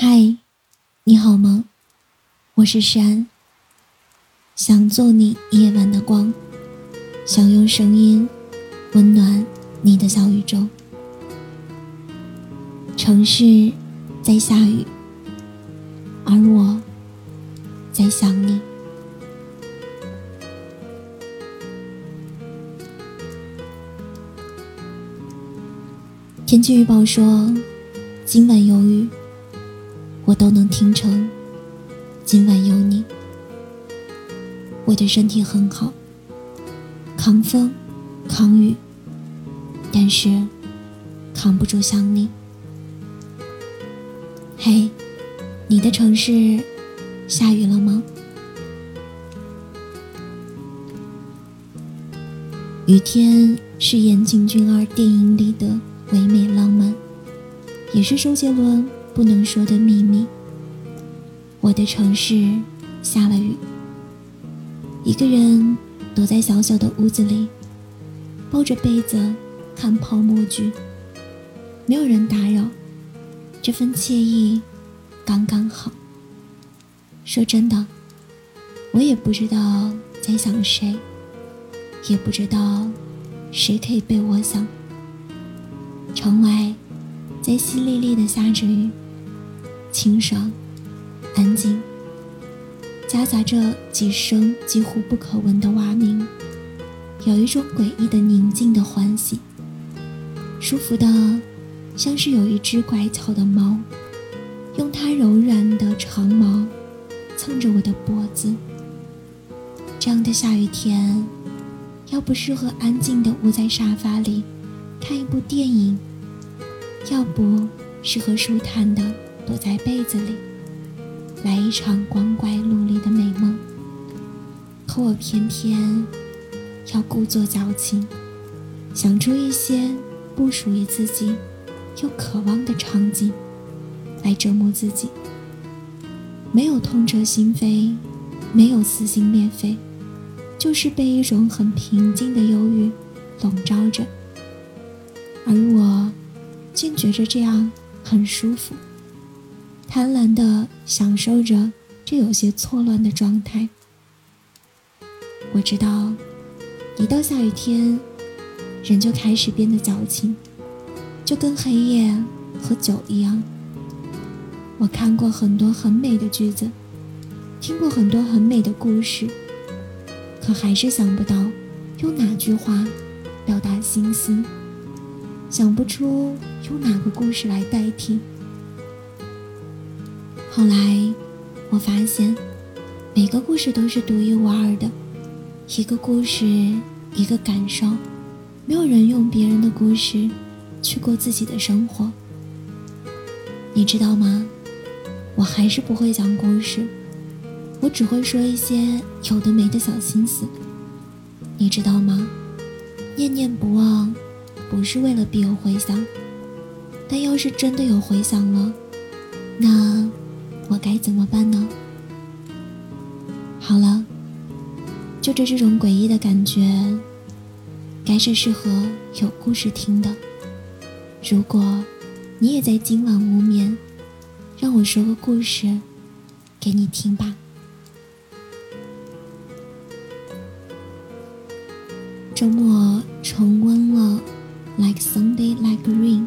嗨，你好吗？我是山，想做你夜晚的光，想用声音温暖你的小宇宙。城市在下雨，而我在想你。天气预报说，今晚有雨。我都能听成今晚有你。我的身体很好，抗风，抗雨，但是扛不住想你。嘿，你的城市下雨了吗？雨天是岩井俊二电影里的唯美浪漫，也是周杰伦。不能说的秘密。我的城市下了雨，一个人躲在小小的屋子里，抱着被子看泡沫剧，没有人打扰，这份惬意刚刚好。说真的，我也不知道在想谁，也不知道谁可以被我想。窗外在淅沥沥的下着雨。清爽，安静，夹杂着几声几乎不可闻的蛙鸣，有一种诡异的宁静的欢喜，舒服的，像是有一只乖巧的猫，用它柔软的长毛蹭着我的脖子。这样的下雨天，要不适合安静的窝在沙发里看一部电影，要不适合舒坦的。躲在被子里，来一场光怪陆离的美梦。可我偏偏要故作矫情，想出一些不属于自己又渴望的场景，来折磨自己。没有痛彻心扉，没有撕心裂肺，就是被一种很平静的忧郁笼罩着，而我竟觉着这样很舒服。贪婪的享受着这有些错乱的状态。我知道，一到下雨天，人就开始变得矫情，就跟黑夜和酒一样。我看过很多很美的句子，听过很多很美的故事，可还是想不到用哪句话表达心思，想不出用哪个故事来代替。后来，我发现，每个故事都是独一无二的，一个故事，一个感受，没有人用别人的故事去过自己的生活。你知道吗？我还是不会讲故事，我只会说一些有的没的小心思。你知道吗？念念不忘，不是为了必有回响，但要是真的有回响了，那……我该怎么办呢？好了，就着这种诡异的感觉，该是适合有故事听的。如果你也在今晚无眠，让我说个故事给你听吧。周末重温了《Like Sunday Like Rain》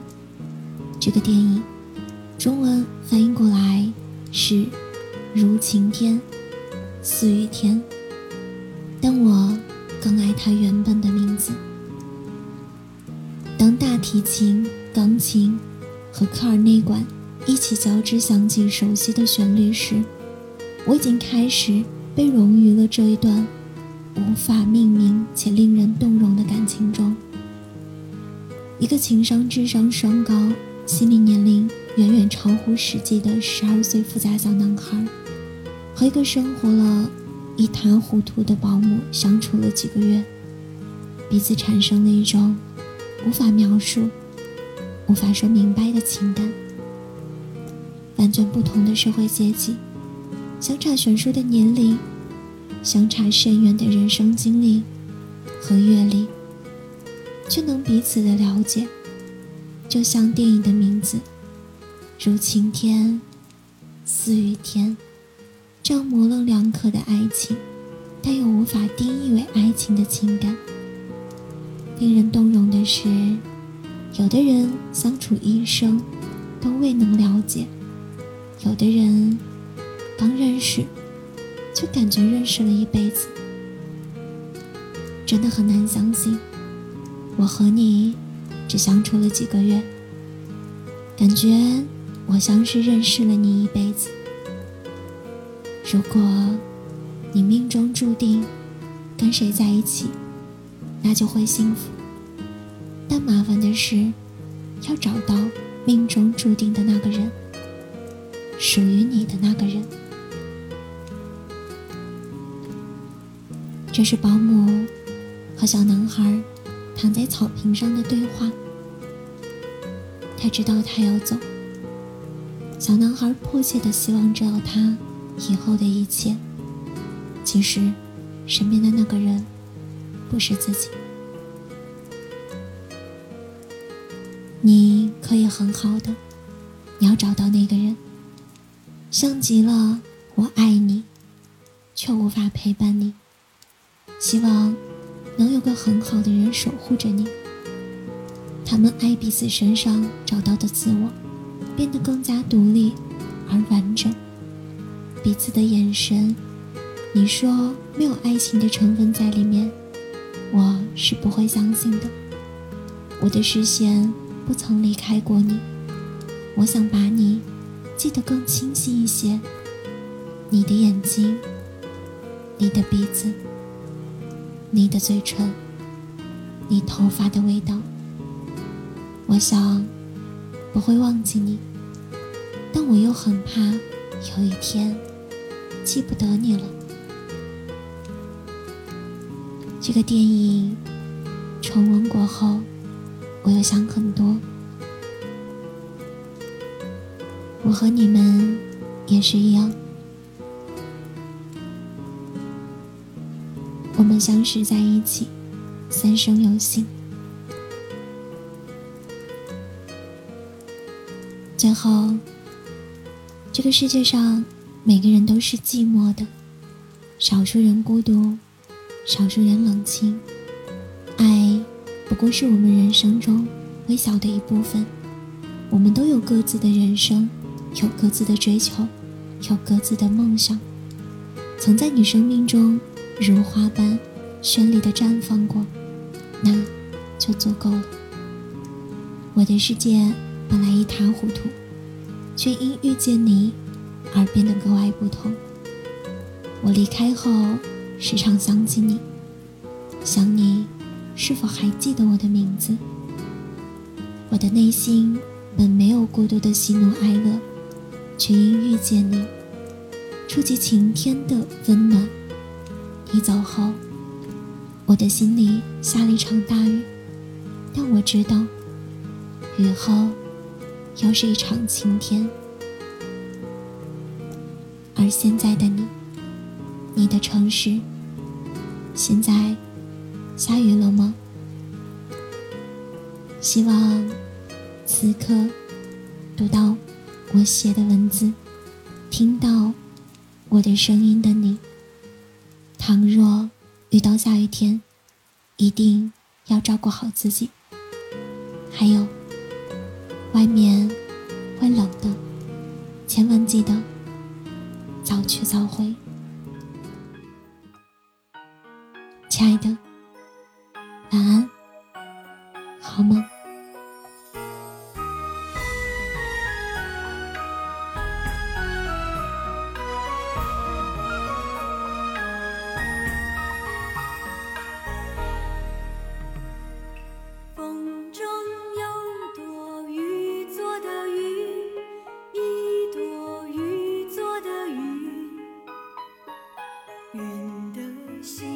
这个电影，中文翻译过来。是如晴天，似雨天，但我更爱它原本的名字。当大提琴、钢琴和科尔内管一起交织，响起熟悉的旋律时，我已经开始被融于了这一段无法命名且令人动容的感情中。一个情商、智商双高、心理年龄。远远超乎实际的十二岁富家小男孩，和一个生活了一塌糊涂的保姆相处了几个月，彼此产生了一种无法描述、无法说明白的情感。完全不同的社会阶级，相差悬殊的年龄，相差甚远的人生经历和阅历，却能彼此的了解，就像电影的名字。如晴天，似雨天，这样模棱两可的爱情，但又无法定义为爱情的情感。令人动容的是，有的人相处一生都未能了解，有的人刚认识就感觉认识了一辈子。真的很难相信，我和你只相处了几个月，感觉我像是认识了你一辈子。如果你命中注定跟谁在一起，那就会幸福。但麻烦的是，要找到命中注定的那个人，属于你的那个人。这是保姆。和小男孩躺在草坪上的对话。他知道他要走。小男孩迫切的希望知道他以后的一切。其实，身边的那个人不是自己。你可以很好的，你要找到那个人。像极了我爱你，却无法陪伴你。希望。能有个很好的人守护着你，他们爱彼此身上找到的自我，变得更加独立而完整。彼此的眼神，你说没有爱情的成分在里面，我是不会相信的。我的视线不曾离开过你，我想把你记得更清晰一些。你的眼睛，你的鼻子。你的嘴唇，你头发的味道，我想不会忘记你，但我又很怕有一天记不得你了。这个电影重温过后，我又想很多。我和你们也是一样。我们相识在一起，三生有幸。最后，这个世界上每个人都是寂寞的，少数人孤独，少数人冷清。爱不过是我们人生中微小的一部分。我们都有各自的人生，有各自的追求，有各自的梦想。曾在你生命中。如花般绚丽的绽放过，那就足够了。我的世界本来一塌糊涂，却因遇见你而变得格外不同。我离开后，时常想起你，想你是否还记得我的名字？我的内心本没有过多的喜怒哀乐，却因遇见你，触及晴天的温暖。你走后，我的心里下了一场大雨，但我知道，雨后又是一场晴天。而现在的你，你的城市，现在下雨了吗？希望此刻读到我写的文字，听到我的声音的你。倘若遇到下雨天，一定要照顾好自己。还有，外面会冷的千万记得早去早回。亲爱的晚安好梦。心。